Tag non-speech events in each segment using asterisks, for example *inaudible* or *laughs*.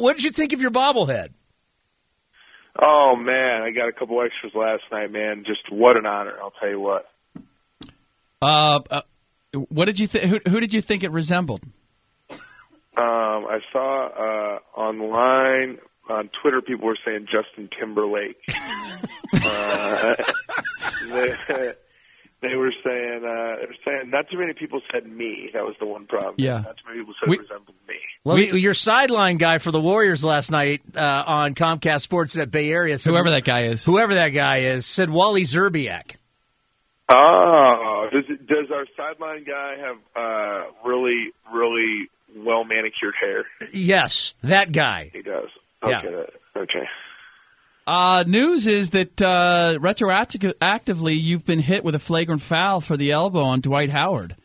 what did you think of your bobblehead? Oh man, I got a couple extras last night, man. Just what an honor! I'll tell you what. Uh, uh what did you think? Who, who, did you think it resembled? Um, I saw uh, online on Twitter people were saying Justin Timberlake. *laughs* uh, *laughs* they, they were saying uh, they were saying not too many people said me. That was the one problem. Yeah, not too many people said we, it resembled me. Well, we, your sideline guy for the Warriors last night uh, on Comcast SportsNet Bay Area, said, whoever that guy is, whoever that guy is, said Wally Szczerbiak. Oh, does does our sideline guy have uh, really really well manicured hair? Yes, that guy. He does. Okay. Yeah. Okay. Uh, news is that uh, retroactively you've been hit with a flagrant foul for the elbow on Dwight Howard.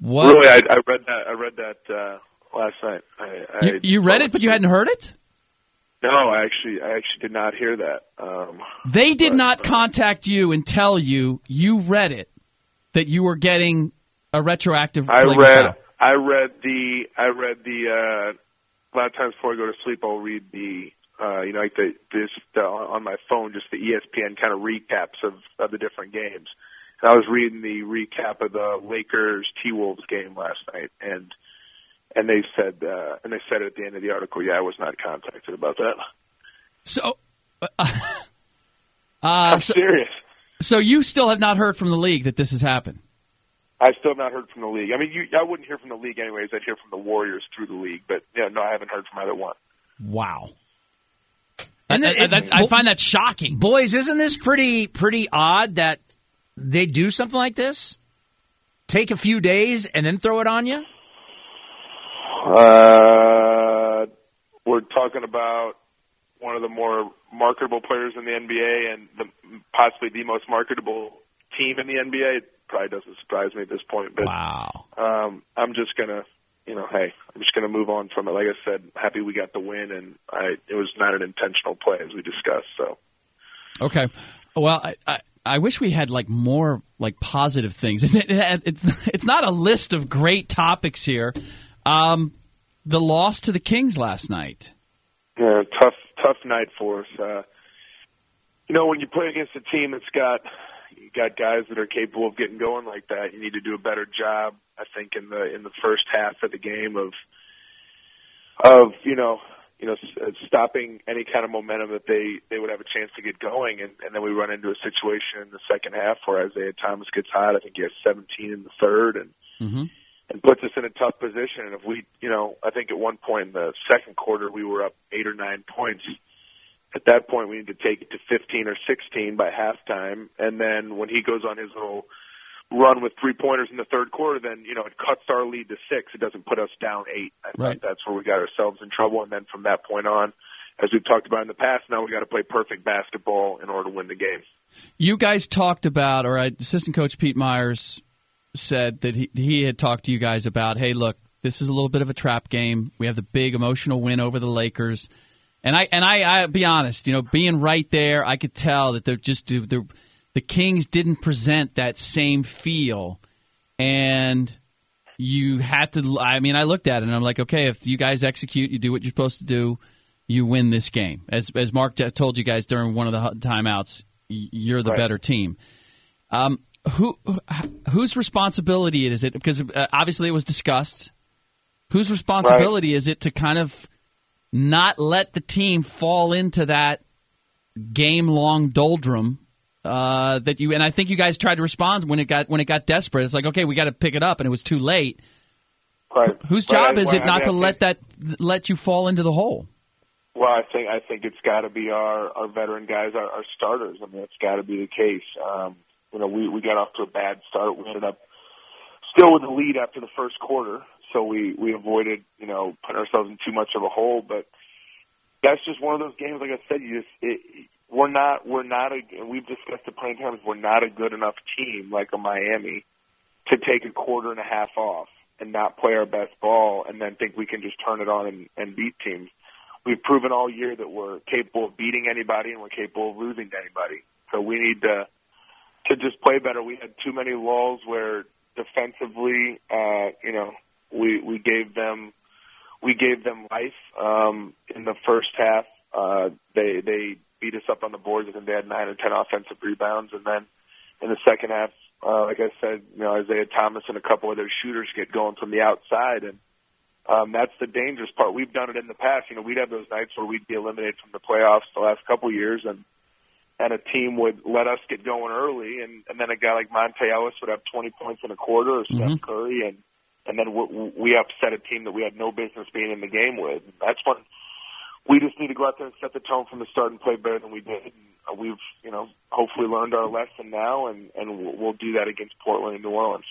What? Really, I, I read that. I read that uh, last night. I, you, you read it, but you hadn't heard it. No, I actually, I actually did not hear that. Um, they did but, not uh, contact you and tell you you read it that you were getting a retroactive. I read, foul. I read the, I read the. Uh, a lot of times before I go to sleep, I'll read the, uh, you know, like the this uh, on my phone, just the ESPN kind of recaps of of the different games. And I was reading the recap of the Lakers T Wolves game last night, and and they said uh, and they said at the end of the article, yeah, I was not contacted about that. So, uh, *laughs* I'm so, serious. So you still have not heard from the league that this has happened. I still have not heard from the league. I mean, you, I wouldn't hear from the league anyways. I'd hear from the Warriors through the league, but yeah, no, I haven't heard from either one. Wow. And I, I, I, find that shocking, boys. Isn't this pretty pretty odd that they do something like this? Take a few days and then throw it on you. Uh, we're talking about one of the more marketable players in the NBA and the, possibly the most marketable team in the NBA. It probably doesn't surprise me at this point, but wow. um, I'm just gonna, you know, hey, I'm just gonna move on from it. Like I said, happy we got the win, and I it was not an intentional play as we discussed. So, okay, well, I, I I wish we had like more like positive things. *laughs* It's it's not a list of great topics here. Um, the loss to the Kings last night. Yeah, tough, tough night for us. Uh, you know, when you play against a team that's got you got guys that are capable of getting going like that, you need to do a better job. I think in the in the first half of the game of of you know you know uh, stopping any kind of momentum that they they would have a chance to get going, and, and then we run into a situation in the second half where Isaiah Thomas gets hot. I think he has 17 in the third, and mm-hmm and puts us in a tough position. And if we, you know, I think at one point in the second quarter we were up eight or nine points. At that point, we need to take it to 15 or 16 by halftime. And then when he goes on his little run with three pointers in the third quarter, then you know it cuts our lead to six. It doesn't put us down eight. I right. think that's where we got ourselves in trouble. And then from that point on, as we've talked about in the past, now we got to play perfect basketball in order to win the game. You guys talked about, or assistant coach Pete Myers said that he, he had talked to you guys about, hey, look, this is a little bit of a trap game. We have the big emotional win over the Lakers, and I and I, I be honest, you know, being right there, I could tell that they're just they're, the Kings didn't present that same feel, and you had to. I mean, I looked at it and I'm like, okay, if you guys execute, you do what you're supposed to do, you win this game. As as Mark told you guys during one of the timeouts, you're the right. better team. Um, who whose responsibility is it? Because uh, obviously it was discussed. Whose responsibility right. is it to kind of not let the team fall into that game long doldrum uh, that you and I think you guys tried to respond when it got when it got desperate. It's like okay, we got to pick it up, and it was too late. Right. Whose job is it not to let that let you fall into the hole? Well, I think I think it's got to be our our veteran guys, our, our starters. I mean, it's got to be the case. Um, you know, we, we got off to a bad start. We ended up still with the lead after the first quarter, so we, we avoided, you know, putting ourselves in too much of a hole. But that's just one of those games. Like I said, you just it, we're not we're not a we've discussed plenty of times. We're not a good enough team like a Miami to take a quarter and a half off and not play our best ball and then think we can just turn it on and, and beat teams. We've proven all year that we're capable of beating anybody and we're capable of losing to anybody. So we need to to just play better. We had too many lulls where defensively, uh, you know, we we gave them we gave them life um, in the first half. Uh, they they beat us up on the boards. I think they had nine or ten offensive rebounds, and then in the second half, uh, like I said, you know Isaiah Thomas and a couple of their shooters get going from the outside, and um, that's the dangerous part. We've done it in the past. You know, we'd have those nights where we'd be eliminated from the playoffs the last couple of years, and and a team would let us get going early, and and then a guy like Monta Ellis would have 20 points in a quarter, or Steph mm-hmm. Curry, and and then we, we upset a team that we had no business being in the game with. That's when we just need to go out there and set the tone from the start and play better than we did. And uh, we've, you know, hopefully learned our lesson now, and and we'll do that against Portland and New Orleans.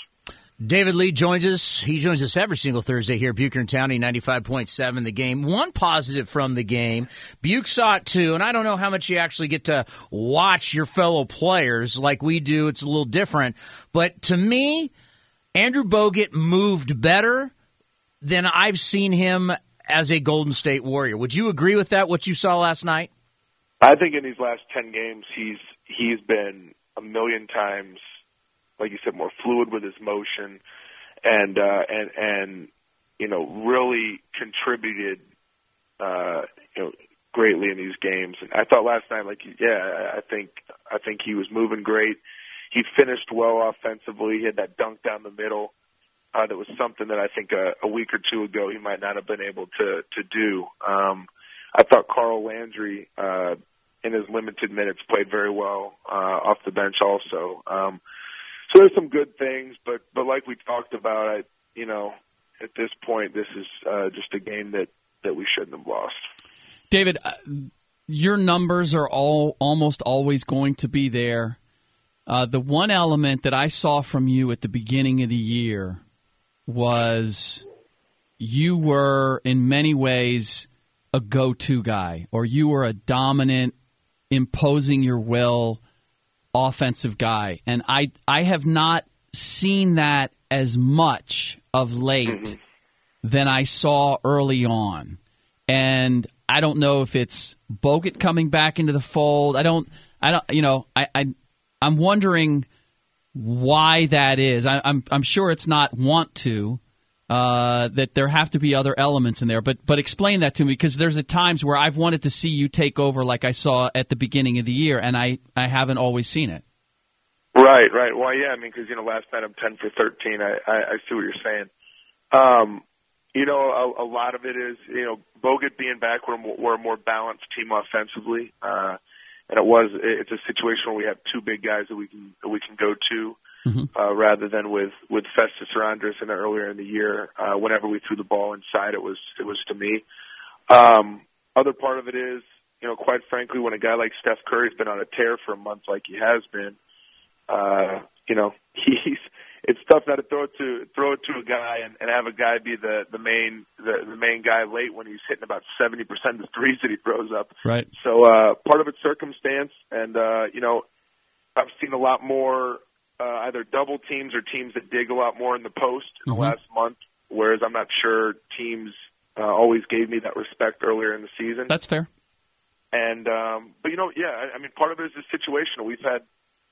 David Lee joins us. He joins us every single Thursday here at Bucher Townie, 95.7 the game. One positive from the game, Buke saw it too, and I don't know how much you actually get to watch your fellow players like we do. It's a little different. But to me, Andrew Bogut moved better than I've seen him as a Golden State Warrior. Would you agree with that? What you saw last night? I think in these last ten games, he's he's been a million times, like you said, more fluid with his motion, and uh, and and you know really contributed, uh, you know, greatly in these games. And I thought last night, like yeah, I think I think he was moving great he finished well offensively. He had that dunk down the middle. Uh, that was something that I think a, a week or two ago he might not have been able to to do. Um, I thought Carl Landry uh, in his limited minutes played very well uh, off the bench also. Um, so there's some good things, but but like we talked about, I, you know, at this point, this is uh, just a game that that we shouldn't have lost. David, uh, your numbers are all almost always going to be there uh, the one element that I saw from you at the beginning of the year was you were, in many ways, a go to guy, or you were a dominant, imposing your will offensive guy. And I, I have not seen that as much of late mm-hmm. than I saw early on. And I don't know if it's Bogut coming back into the fold. I don't, I don't, you know, I, I, I'm wondering why that is. I, am I'm, I'm sure it's not want to. Uh, that there have to be other elements in there, but but explain that to me because there's at times where I've wanted to see you take over, like I saw at the beginning of the year, and I I haven't always seen it. Right, right. Well, yeah, I mean, because you know, last night I'm ten for thirteen. I, I I see what you're saying. Um, you know, a, a lot of it is you know Bogut being back. We're we're a more balanced team offensively. Uh, and it was it's a situation where we have two big guys that we can that we can go to mm-hmm. uh, rather than with with Festus or Andris and earlier in the year. Uh, whenever we threw the ball inside, it was it was to me. Um, other part of it is, you know, quite frankly, when a guy like Steph Curry's been on a tear for a month like he has been, uh, you know, *laughs* he's it's tough not to throw it to throw it to a guy and, and have a guy be the the main the, the main guy late when he's hitting about seventy percent of the threes that he throws up. Right. So uh, part of it's circumstance, and uh, you know, I've seen a lot more uh, either double teams or teams that dig a lot more in the post in mm-hmm. the last month. Whereas I'm not sure teams uh, always gave me that respect earlier in the season. That's fair. And um, but you know, yeah, I, I mean, part of it is the situational. We've had.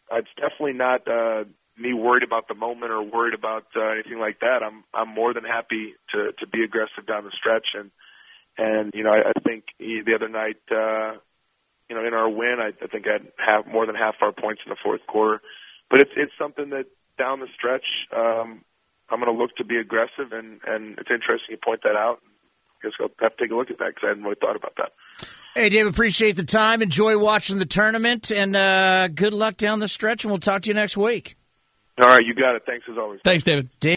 Uh, it's definitely not. Uh, me worried about the moment or worried about uh, anything like that. I'm I'm more than happy to to be aggressive down the stretch and and you know I, I think the other night uh, you know in our win I, I think I had half more than half our points in the fourth quarter, but it's it's something that down the stretch um, I'm going to look to be aggressive and and it's interesting you point that out. I guess I'll have to take a look at that because I hadn't really thought about that. Hey, Dave, appreciate the time. Enjoy watching the tournament, and uh, good luck down the stretch. And we'll talk to you next week. All right, you got it. Thanks as always. Thanks, David. Dave